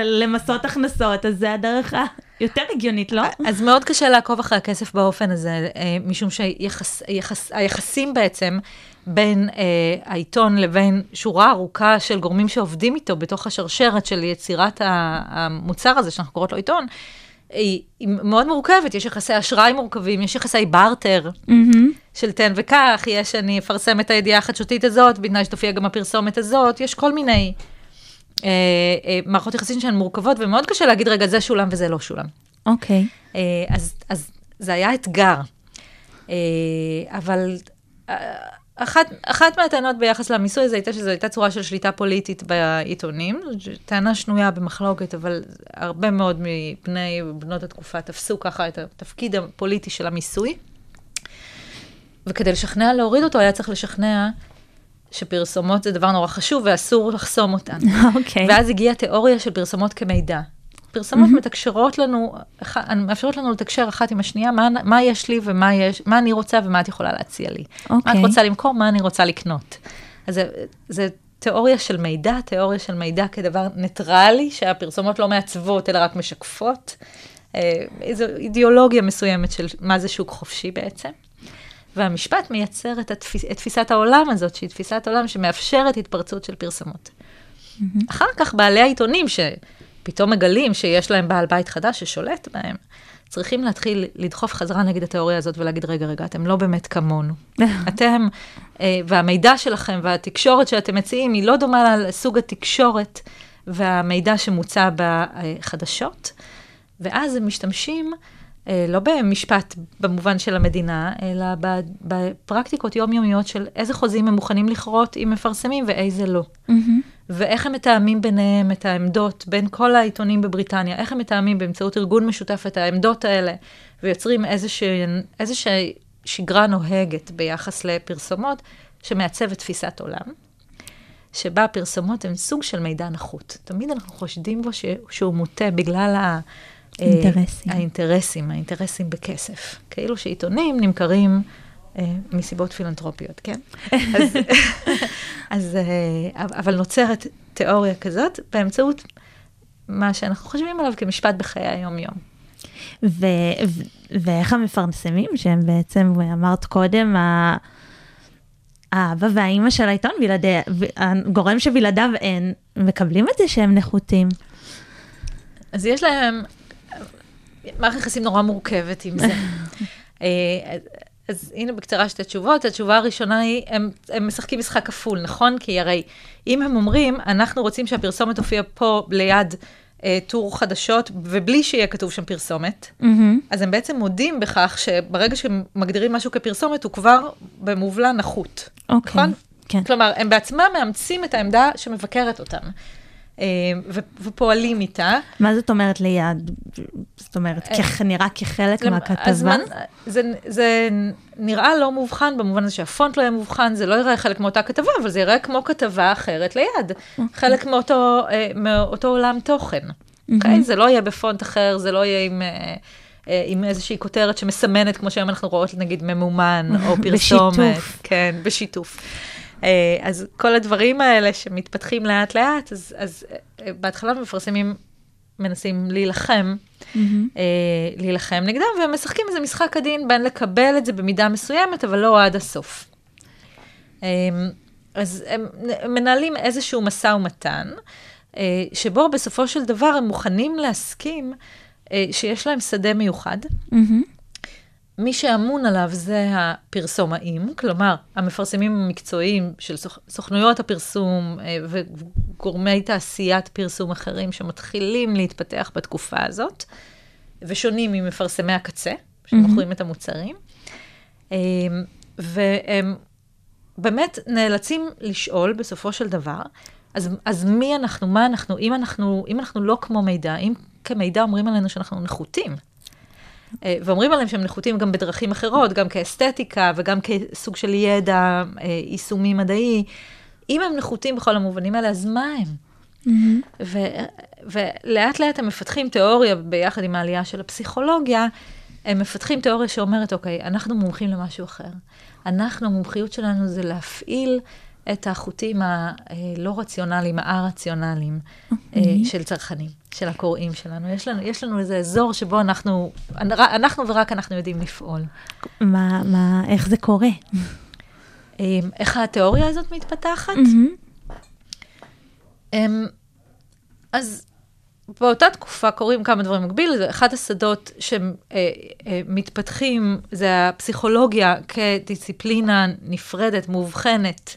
למסות הכנסות, אז זה הדרך היותר הגיונית, לא? אז מאוד קשה לעקוב אחרי הכסף באופן הזה, אה, משום שהיחסים בעצם בין אה, העיתון לבין שורה ארוכה של גורמים שעובדים איתו בתוך השרשרת של יצירת המוצר הזה, שאנחנו קוראות לו עיתון, היא, היא מאוד מורכבת, יש יחסי אשראי מורכבים, יש יחסי בארטר של תן וקח, יש אני אפרסם את הידיעה החדשותית הזאת, בתנאי שתופיע גם הפרסומת הזאת, יש כל מיני אה, אה, מערכות יחסים שהן מורכבות, ומאוד קשה להגיד, רגע, זה שולם וזה לא שולם. אוקיי. אה, אז, אז זה היה אתגר. אה, אבל אחת, אחת מהטענות ביחס למיסוי הזה הייתה שזו הייתה צורה של שליטה פוליטית בעיתונים, טענה שנויה במחלוקת, אבל הרבה מאוד מבני ובנות התקופה תפסו ככה את התפקיד הפוליטי של המיסוי. וכדי לשכנע להוריד אותו, היה צריך לשכנע שפרסומות זה דבר נורא חשוב ואסור לחסום אותן. *laughs* אוקיי. ואז הגיעה תיאוריה של פרסומות כמידע. פרסומות מתקשרות לנו, מאפשרות לנו לתקשר אחת עם השנייה, מה, מה יש לי ומה יש, מה אני רוצה ומה את יכולה להציע לי. מה אוקיי. את רוצה למכור, מה אני רוצה לקנות. אז זה, זה תיאוריה של מידע, תיאוריה של מידע כדבר ניטרלי, שהפרסומות לא מעצבות, אלא רק משקפות. אה, איזו אידיאולוגיה מסוימת של מה זה שוק חופשי בעצם. והמשפט מייצר את, התפיס, את תפיסת העולם הזאת, שהיא תפיסת עולם שמאפשרת התפרצות של פרסומות. אחר כך בעלי העיתונים שפתאום מגלים שיש להם בעל בית חדש ששולט בהם, צריכים להתחיל לדחוף חזרה נגד התיאוריה הזאת ולהגיד, רגע, רגע, אתם לא באמת כמונו. *laughs* אתם, אה, והמידע שלכם והתקשורת שאתם מציעים היא לא דומה לסוג התקשורת והמידע שמוצע בחדשות, ואז הם משתמשים לא במשפט במובן של המדינה, אלא בפרקטיקות יומיומיות של איזה חוזים הם מוכנים לכרות עם מפרסמים ואיזה לא. ואיך הם מתאמים ביניהם את העמדות, בין כל העיתונים בבריטניה, איך הם מתאמים באמצעות ארגון משותף את העמדות האלה, ויוצרים איזושהי, שגרה נוהגת ביחס לפרסומות, שמעצבת תפיסת עולם, שבה פרסומות הן סוג של מידע נחות. תמיד אנחנו חושדים בו ש, שהוא מוטה בגלל ה... אה, אינטרסים. האינטרסים, האינטרסים בכסף. כאילו שעיתונים נמכרים אה, מסיבות פילנטרופיות, כן? אז, *laughs* אז, אה, אבל נוצרת תיאוריה כזאת באמצעות מה שאנחנו חושבים עליו כמשפט בחיי היום-יום. ו- ו- ואיך המפרסמים, שהם בעצם, אמרת קודם, ה- האבא והאימא של העיתון, בלעדי, הגורם שבלעדיו אין, מקבלים את זה שהם נחותים. אז יש להם מערכת יחסים נורא מורכבת עם זה. *laughs* אה, אז הנה בקצרה שתי תשובות. התשובה הראשונה היא, הם, הם משחקים משחק כפול, נכון? כי הרי אם הם אומרים, אנחנו רוצים שהפרסומת תופיע פה ליד אה, טור חדשות, ובלי שיהיה כתוב שם פרסומת, אז הם בעצם מודים בכך שברגע שהם מגדירים משהו כפרסומת, הוא כבר במובלע נחות. אוקיי, נכון? כן. כלומר, הם בעצמם מאמצים את העמדה שמבקרת אותם, ופועלים איתה. מה זאת אומרת ליד? זאת אומרת, כ- נראה כחלק מהכתבה? זה, זה נראה לא מובחן במובן הזה שהפונט לא יהיה מובחן, זה לא יראה חלק מאותה כתבה, אבל זה יראה כמו כתבה אחרת ליד. חלק מאותו, אה, מאותו עולם תוכן. אוקיי? זה לא יהיה בפונט אחר, זה לא יהיה עם... אה, אה, עם איזושהי כותרת שמסמנת, כמו שהיום אנחנו רואות, נגיד, ממומן, או *laughs* פרסומת. בשיתוף. כן, בשיתוף. אה, אז כל הדברים האלה שמתפתחים לאט-לאט, אז, אז אה, בהתחלה מפרסמים מנסים להילחם, אה, להילחם נגדם, והם משחקים איזה משחק עדין בין לקבל את זה במידה מסוימת, אבל לא עד הסוף. אז הם מנהלים איזשהו משא ומתן, שבו בסופו של דבר הם מוכנים להסכים שיש להם שדה מיוחד. מהמם. מי שאמון עליו זה הפרסומאים, כלומר, המפרסמים המקצועיים של סוכ... סוכנויות הפרסום אה, וגורמי תעשיית פרסום אחרים שמתחילים להתפתח בתקופה הזאת, ושונים ממפרסמי הקצה, שמוכרים את המוצרים. אה, והם באמת נאלצים לשאול בסופו של דבר, אז, אז מי אנחנו, מה אנחנו, אם אנחנו, אם אנחנו לא כמו מידע, אם כמידע אומרים עלינו שאנחנו נחותים, ואומרים עליהם שהם נחותים גם בדרכים אחרות, גם כאסתטיקה וגם כסוג של ידע אה, יישומי מדעי. אם הם נחותים בכל המובנים האלה, אז מה הם? ו, ולאט לאט הם מפתחים תיאוריה ביחד עם העלייה של הפסיכולוגיה, הם מפתחים תיאוריה שאומרת, אוקיי, אנחנו מומחים למשהו אחר. אנחנו, המומחיות שלנו זה להפעיל את החוטים הלא רציונליים, הא-רציונליים אה, של צרכנים, של הקוראים שלנו. יש לנו, יש לנו איזה אזור שבו אנחנו, אנחנו ורק אנחנו יודעים לפעול. מה, מה, איך זה קורה? אה, איך התיאוריה הזאת מתפתחת? אמ, אז באותה תקופה קורים כמה דברים במקביל, זה אחד השדות שמתפתחים זה הפסיכולוגיה כדיסציפלינה נפרדת, מאובחנת,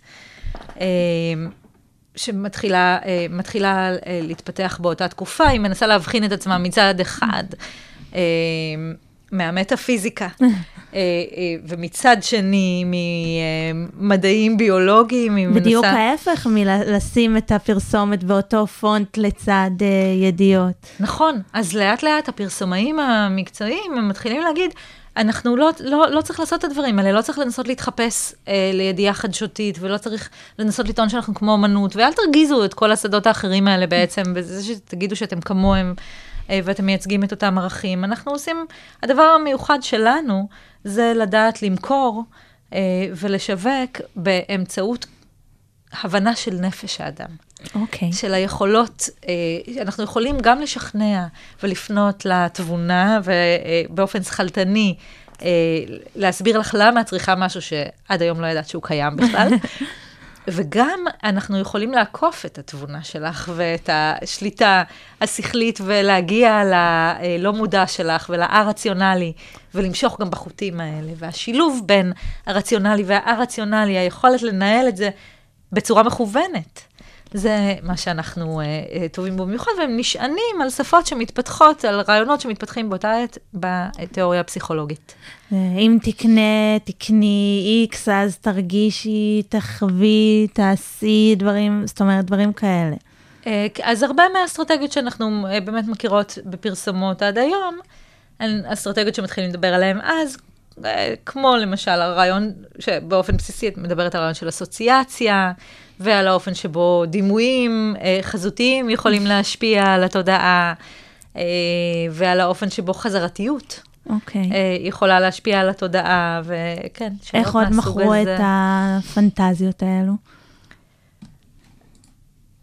שמתחילה מתחילה אה, להתפתח באותה תקופה, היא מנסה להבחין את עצמה מצד אחד. אמ, מהמטאפיזיקה, אה, אה, ומצד שני ממדעים ביולוגיים. היא בדיוק מנסה- ההפך מלשים את הפרסומת באותו פונט לצד אה, ידיעות. נכון, אז לאט לאט הפרסומאים המקצועיים, הם מתחילים להגיד, אנחנו לא, לא, לא צריך לעשות את הדברים האלה, לא צריך לנסות להתחפש אה, לידיעה חדשותית, ולא צריך לנסות לטעון שאנחנו כמו אמנות, ואל תרגיזו את כל השדות האחרים האלה בעצם, בזה שתגידו שאתם כמוהם, אה, ואתם מייצגים את אותם ערכים. אנחנו עושים, הדבר המיוחד שלנו, זה לדעת למכור אה, ולשווק באמצעות הבנה של נפש האדם. אוקיי. של היכולות, אה, אנחנו יכולים גם לשכנע ולפנות לתבונה ובאופן שכלתני אה, להסביר לך למה את צריכה משהו שעד היום לא ידעת שהוא קיים בכלל. *laughs* וגם אנחנו יכולים לעקוף את התבונה שלך ואת השליטה השכלית ולהגיע ללא מודע שלך ולא-רציונלי ולמשוך גם בחוטים האלה. והשילוב בין הרציונלי והא-רציונלי, היכולת לנהל את זה בצורה מכוונת. זה מה שאנחנו אה, אה, טובים בו במיוחד, והם נשענים על שפות שמתפתחות, על רעיונות שמתפתחים באותה עת בתיאוריה הפסיכולוגית. אה, אם תקנה, תקני X, אז תרגישי, תחווי, תעשי דברים, זאת אומרת, דברים כאלה. אה, אז הרבה מהאסטרטגיות שאנחנו אה, באמת מכירות בפרסומות עד היום, הן אסטרטגיות שמתחילים לדבר עליהן אז, כמו למשל הרעיון, שבאופן בסיסי את מדברת על הרעיון של אסוציאציה, ועל האופן שבו דימויים אה, חזותיים יכולים להשפיע על התודעה, אה, ועל האופן שבו חזרתיות אוקיי. אה, יכולה להשפיע על התודעה, וכן, שאלות איך עוד מכרו הזה. את הפנטזיות האלו?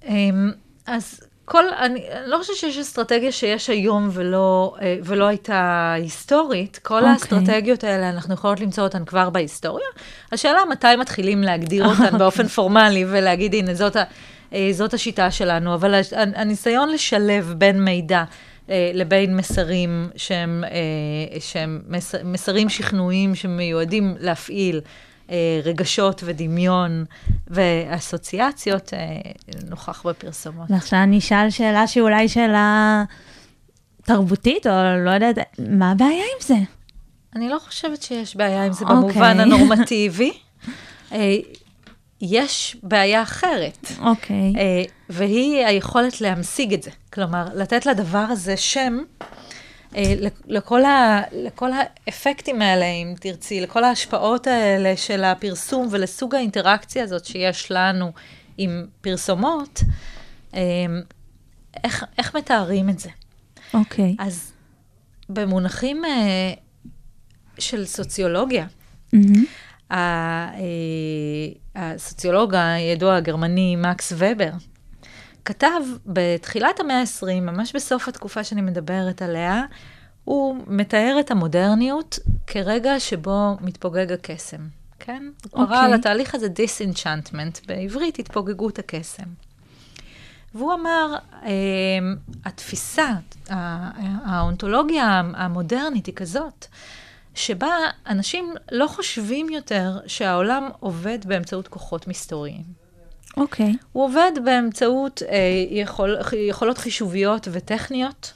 אמ, אז כל, אני, אני לא חושבת שיש אסטרטגיה שיש היום ולא, אה, ולא הייתה היסטורית. כל אוקיי. האסטרטגיות האלה, אנחנו יכולות למצוא אותן כבר בהיסטוריה. השאלה מתי מתחילים להגדיר *laughs* אותן באופן פורמלי ולהגיד, הנה, זאת, ה, אה, זאת השיטה שלנו, אבל הניסיון לשלב בין מידע אה, לבין מסרים שהם, שהם מס, מסרים שכנועיים שמיועדים להפעיל רגשות ודמיון ואסוציאציות, אה, נוכח בפרסומות. ועכשיו אני אשאל שאלה שהיא אולי שאלה תרבותית, או לא יודעת, מה הבעיה עם זה? אני לא חושבת שיש בעיה עם זה אוקיי. במובן הנורמטיבי. *laughs* אה, יש בעיה אחרת, אוקיי. אה, והיא היכולת להמשיג את זה. כלומר, לתת לדבר הזה שם, אה, לכל, ה, לכל האפקטים האלה, אם תרצי, לכל ההשפעות האלה של הפרסום ולסוג האינטראקציה הזאת שיש לנו עם פרסומות, אה, איך, איך מתארים את זה? אוקיי. אז במונחים אה, של סוציולוגיה, אה, הסוציולוג הידוע הגרמני מקס ובר, כתב בתחילת המאה ה-20, ממש בסוף התקופה שאני מדברת עליה, הוא מתאר את המודרניות כרגע שבו מתפוגג הקסם, כן? הוא קרא אוקיי. לתהליך הזה disenchantment, בעברית התפוגגות הקסם. והוא אמר, אה, התפיסה, האונתולוגיה המודרנית היא כזאת, שבה אנשים לא חושבים יותר שהעולם עובד באמצעות כוחות מסתוריים. אוקיי. הוא עובד באמצעות אה, יכול, יכולות חישוביות וטכניות.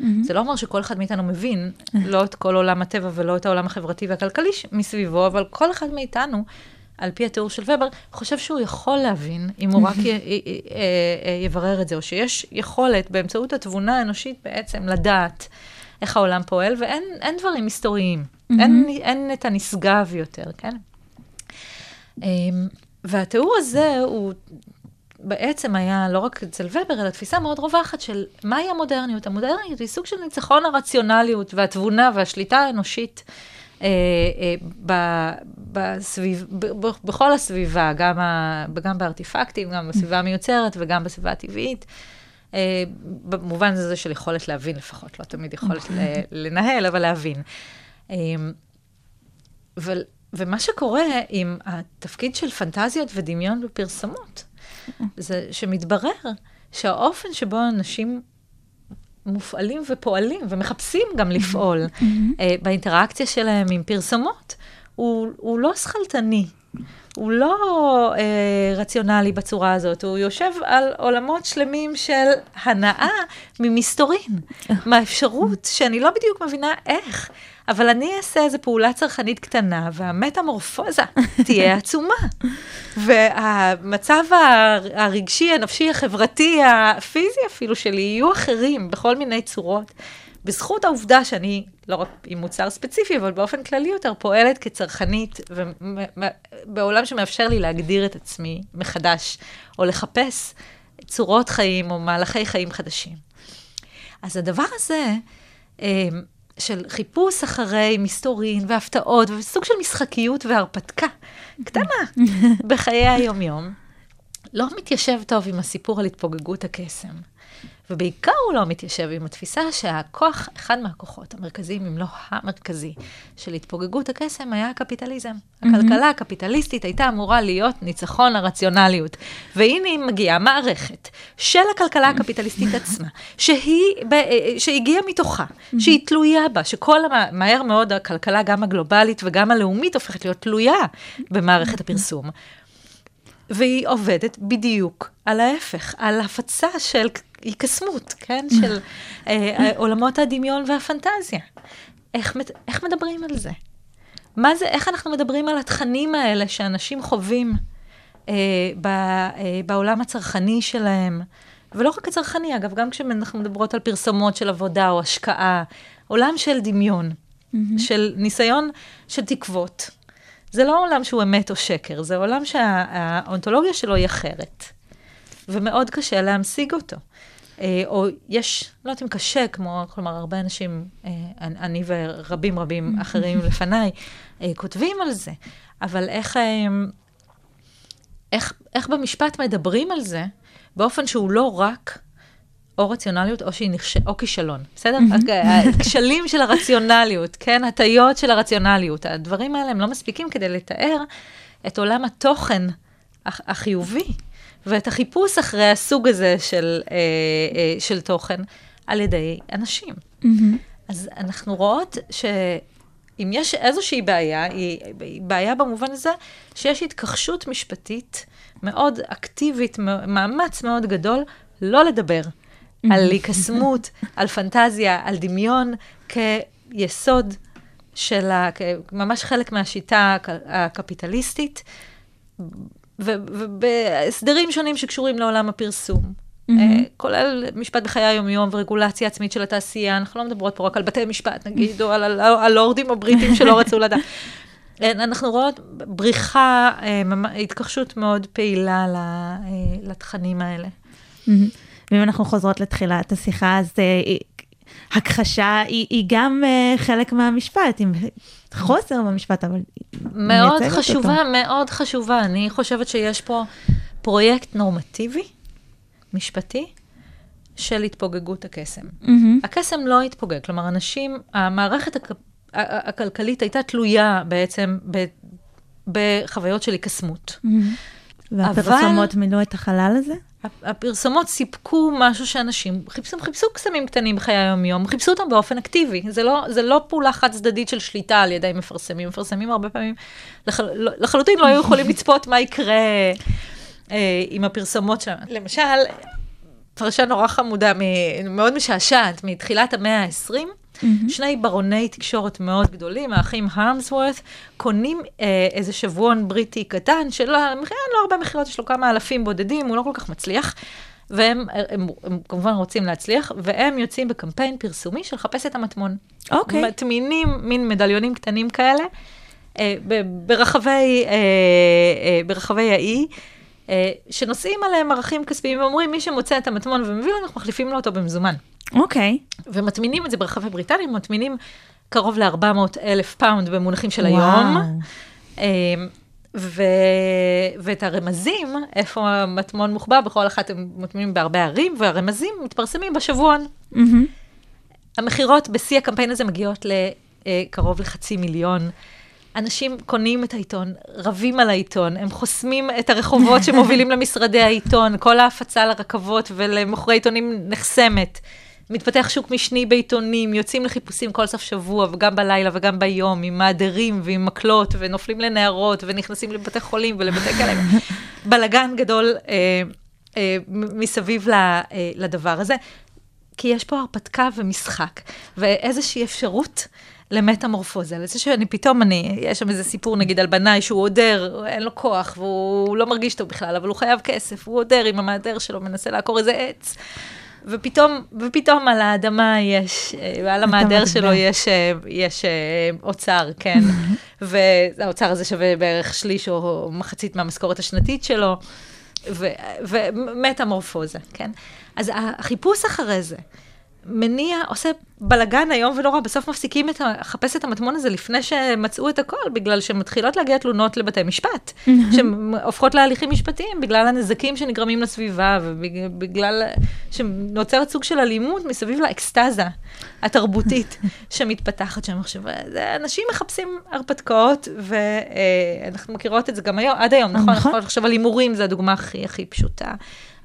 מהמם. זה לא אומר שכל אחד מאיתנו מבין, לא את כל עולם הטבע ולא את העולם החברתי והכלכלי מסביבו, אבל כל אחד מאיתנו, על פי התיאור של ובר, חושב שהוא יכול להבין, אם הוא רק י- י- י- אה, אה, יברר את זה, או שיש יכולת באמצעות התבונה האנושית בעצם לדעת איך העולם פועל, ואין אין דברים מסתוריים, אין, אין את הנשגב יותר, כן? והתיאור הזה הוא בעצם היה לא רק אצל ובר, אלא תפיסה מאוד רווחת של מהי המודרניות. המודרניות היא סוג של ניצחון הרציונליות והתבונה והשליטה האנושית אה, אה, ב, בסביב, ב, ב, בכל הסביבה, גם, ה, גם בארטיפקטים, גם בסביבה המיוצרת וגם בסביבה הטבעית. אה, במובן הזה של יכולת להבין לפחות, לא תמיד יכולת ל- לנהל, אבל להבין. אבל, ומה שקורה עם התפקיד של פנטזיות ודמיון בפרסומות, זה שמתברר שהאופן שבו אנשים מופעלים ופועלים ומחפשים גם לפעול אה, באינטראקציה שלהם עם פרסומות, הוא, הוא לא שכלתני, הוא לא אה, רציונלי בצורה הזאת, הוא יושב על עולמות שלמים של הנאה ממסתורין, *laughs* מהאפשרות שאני לא בדיוק מבינה איך, אבל אני אעשה איזו פעולה צרכנית קטנה, והמטמורפוזה *laughs* תהיה עצומה. והמצב הר- הרגשי, הנפשי, החברתי, הפיזי אפילו שלי, יהיו אחרים בכל מיני צורות. בזכות העובדה שאני, לא רק עם מוצר ספציפי, אבל באופן כללי יותר, פועלת כצרכנית, ובעולם שמאפשר לי להגדיר את עצמי מחדש, או לחפש צורות חיים או מהלכי חיים חדשים. אז הדבר הזה, אה, של חיפוש אחרי מסתורין והפתעות, וסוג של משחקיות והרפתקה קטנה *laughs* בחיי היומיום, לא מתיישב טוב עם הסיפור על התפוגגות הקסם. ובעיקר הוא לא מתיישב עם התפיסה שהכוח, אחד מהכוחות המרכזיים, אם לא המרכזי, של התפוגגות הקסם היה הקפיטליזם. הכלכלה הקפיטליסטית הייתה אמורה להיות ניצחון הרציונליות. והנה היא מגיעה מערכת של הכלכלה הקפיטליסטית עצמה, שהיא, ב- שהגיעה מתוכה, שהיא תלויה בה, שכל, המ- מהר מאוד הכלכלה, גם הגלובלית וגם הלאומית, הופכת להיות תלויה במערכת הפרסום. והיא עובדת בדיוק על ההפך, על הפצה של היקסמות, כן? של אה, אה, עולמות הדמיון והפנטזיה. איך, מת- איך מדברים על זה? מה זה, איך אנחנו מדברים על התכנים האלה שאנשים חווים אה, ב, אה, בעולם הצרכני שלהם? ולא רק הצרכני, אגב, גם כשאנחנו מדברות על פרסומות של עבודה או השקעה, עולם של דמיון, של ניסיון של תקוות. זה לא עולם שהוא אמת או שקר, זה עולם שהאונתולוגיה שלו היא אחרת. ומאוד קשה להמשיג אותו. אה, או יש, לא יודעת אם קשה, כמו, כלומר, הרבה אנשים, אה, אני ורבים רבים *laughs* אחרים לפניי, אה, כותבים על זה, אבל איך, איך, איך במשפט מדברים על זה, באופן שהוא לא רק או רציונליות או שהיא נכש... או כישלון, בסדר? *laughs* הכשלים של הרציונליות, כן? הטיות של הרציונליות. הדברים האלה הם לא מספיקים כדי לתאר את עולם התוכן הח- החיובי, ואת החיפוש אחרי הסוג הזה של, אה, אה, של תוכן על ידי אנשים. אז אנחנו רואות שאם יש איזושהי בעיה, היא, היא בעיה במובן הזה שיש התכחשות משפטית מאוד אקטיבית, מאמץ מאוד גדול, לא לדבר על היקסמות, *laughs* על פנטזיה, על דמיון, כיסוד של, ה, ממש חלק מהשיטה הק- הקפיטליסטית, ובהסדרים שונים שקשורים לעולם הפרסום. אה, כולל משפט בחיי היום-יום ורגולציה עצמית של התעשייה, אנחנו לא מדברות פה רק על בתי משפט, נגיד, או על הלורדים הבריטים שלא רצו לדעת. *laughs* אה, אנחנו רואות בריחה, אה, התכחשות מאוד פעילה ל- לתכנים האלה. מהמם. ואם אנחנו חוזרות לתחילת השיחה, אז הכחשה היא, היא גם אה, חלק מהמשפט, עם חוסר במשפט, אבל מאוד חשובה, אותו. מאוד חשובה. אני חושבת שיש פה פרויקט נורמטיבי, משפטי, של התפוגגות הקסם. מהמם. הקסם לא התפוגג, כלומר, אנשים, המערכת הכ... הכלכלית הייתה תלויה בעצם ב... בחוויות של היקסמות. והפרסומות מילאו את החלל הזה? הפרסומות סיפקו משהו שאנשים חיפשו, חיפשו קסמים קטנים בחיי היום-יום, חיפשו אותם באופן אקטיבי. זה לא, זה לא פעולה חד צדדית של שליטה על ידי מפרסמים. מפרסמים הרבה פעמים לחל, לא- לחלוטין לא היו יכולים *laughs* לצפות מה יקרה אה, עם הפרסומות שלהם. למשל, פרשה נורא חמודה, מאוד משעשעת, מתחילת המאה ה-20, שני ברוני תקשורת מאוד גדולים, האחים הרמסוורת, קונים אה, איזה שבועון בריטי קטן, שלא, אין לו הרבה מכירות, יש לו כמה אלפים בודדים, הוא לא כל כך מצליח. והם הם, הם, הם כמובן רוצים להצליח, והם יוצאים בקמפיין פרסומי של חפש את המטמון. אוקיי. מטמינים מין מדליונים קטנים כאלה, אה, ב- ברחבי, אה, אה, ברחבי האי, אה, שנושאים עליהם ערכים כספיים ואומרים, מי שמוצא את המטמון ומביא לנו, אנחנו מחליפים לו אותו במזומן. אוקיי. ומטמינים את זה ברחבי בריטניה, מטמינים קרוב ל-400 אלף פאונד במונחים של וואו. היום. אה, ו... ואת הרמזים, איפה המטמון מוחבא, בכל אחת הם מטמינים בהרבה ערים, והרמזים מתפרסמים בשבועון. מהמם. המכירות בשיא הקמפיין הזה מגיעות לקרוב לחצי מיליון. אנשים קונים את העיתון, רבים על העיתון, הם חוסמים את הרחובות *laughs* שמובילים למשרדי העיתון, כל ההפצה לרכבות ולמוכרי עיתונים נחסמת. מתפתח שוק משני בעיתונים, יוצאים לחיפושים כל סוף שבוע, וגם בלילה וגם ביום, עם מעדרים ועם מקלות, ונופלים לנערות, ונכנסים לבתי חולים ולבתי כאלה. *laughs* בלגן גדול אה, אה, מסביב ל, אה, לדבר הזה. כי יש פה הרפתקה ומשחק, ואיזושהי אפשרות למטמורפוזה, לזה שאני פתאום, אני, יש שם איזה סיפור נגיד על בנאי שהוא עודר, אין לו כוח, והוא לא מרגיש טוב בכלל, אבל הוא חייב כסף, הוא עודר עם המעדר שלו, מנסה לעקור איזה עץ. ופתאום, ופתאום על האדמה יש, אה, ועל המעדר מטבע. שלו יש, אה, יש אה, אוצר, כן. *laughs* והאוצר הזה שווה בערך שליש או מחצית מהמשכורת השנתית שלו. ומטמורפוזה, כן? אז החיפוש אחרי זה מניע, עושה בלגן איום ונורא, בסוף מפסיקים את ה- לחפש את המטמון הזה לפני שמצאו את הכל, בגלל שמתחילות להגיע תלונות לבתי משפט, *laughs* שהופכות להליכים משפטיים בגלל הנזקים שנגרמים לסביבה, ובגלל שנוצרת סוג של אלימות מסביב לאקסטזה התרבותית *laughs* שמתפתחת שם עכשיו. אנשים מחפשים הרפתקאות, ואנחנו מכירות את זה גם היום, עד היום, נכון? נכון. נכון. עכשיו על הימורים זה הדוגמה הכי הכי פשוטה.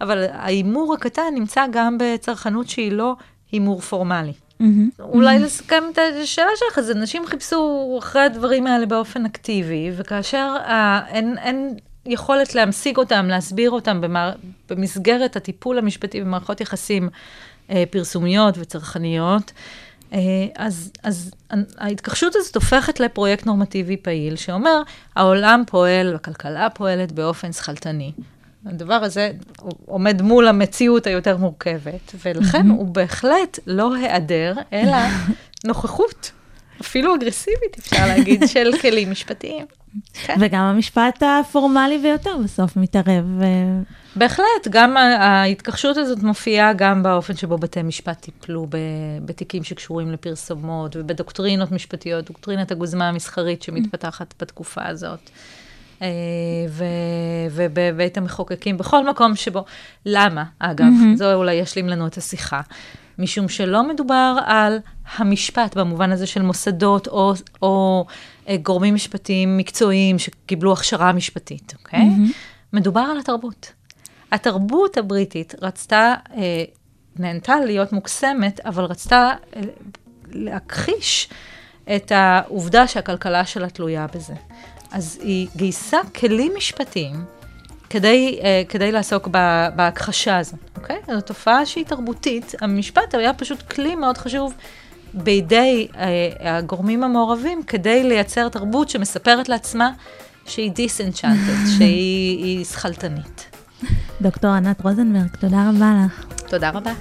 אבל ההימור הקטן נמצא גם בצרכנות שהיא לא הימור פורמלי. מהמם. אולי לסכם את השאלה שלך, אז אנשים חיפשו אחרי הדברים האלה באופן אקטיבי, וכאשר אה, אין, אין יכולת להמשיג אותם, להסביר אותם במער, במסגרת הטיפול המשפטי במערכות יחסים אה, פרסומיות וצרכניות, אה, אז, אז ההתכחשות הזאת הופכת לפרויקט נורמטיבי פעיל, שאומר, העולם פועל, הכלכלה פועלת באופן שכלתני. הדבר הזה עומד מול המציאות היותר מורכבת, ולכן הוא בהחלט לא היעדר, אלא *laughs* נוכחות, אפילו אגרסיבית, אפשר להגיד, *laughs* של כלים משפטיים. כן. וגם המשפט הפורמלי ביותר בסוף מתערב. אה, בהחלט, גם ההתכחשות הזאת מופיעה גם באופן שבו בתי משפט טיפלו בתיקים שקשורים לפרסומות ובדוקטרינות משפטיות, דוקטרינת הגוזמה המסחרית שמתפתחת בתקופה הזאת. אה, ו- ובבית המחוקקים, בכל מקום שבו, למה, אגב, זו אולי ישלים לנו את השיחה. משום שלא מדובר על המשפט במובן הזה של מוסדות או, או אה, גורמים משפטיים מקצועיים שקיבלו הכשרה משפטית, אוקיי? Mm-hmm. מדובר על התרבות. התרבות הבריטית רצתה, אה, נהנתה להיות מוקסמת, אבל רצתה אה, להכחיש את העובדה שהכלכלה שלה תלויה בזה. אז היא גייסה כלים משפטיים כדי, אה, כדי לעסוק בהכחשה הזאת, אוקיי? זו תופעה שהיא תרבותית. המשפט היה פשוט כלי מאוד חשוב בידי אה, הגורמים המעורבים כדי לייצר תרבות שמספרת לעצמה שהיא דיסנצ'נטד, *laughs* שהיא היא שכלתנית. דוקטור ענת רוזנברג, תודה רבה לך. תודה רבה.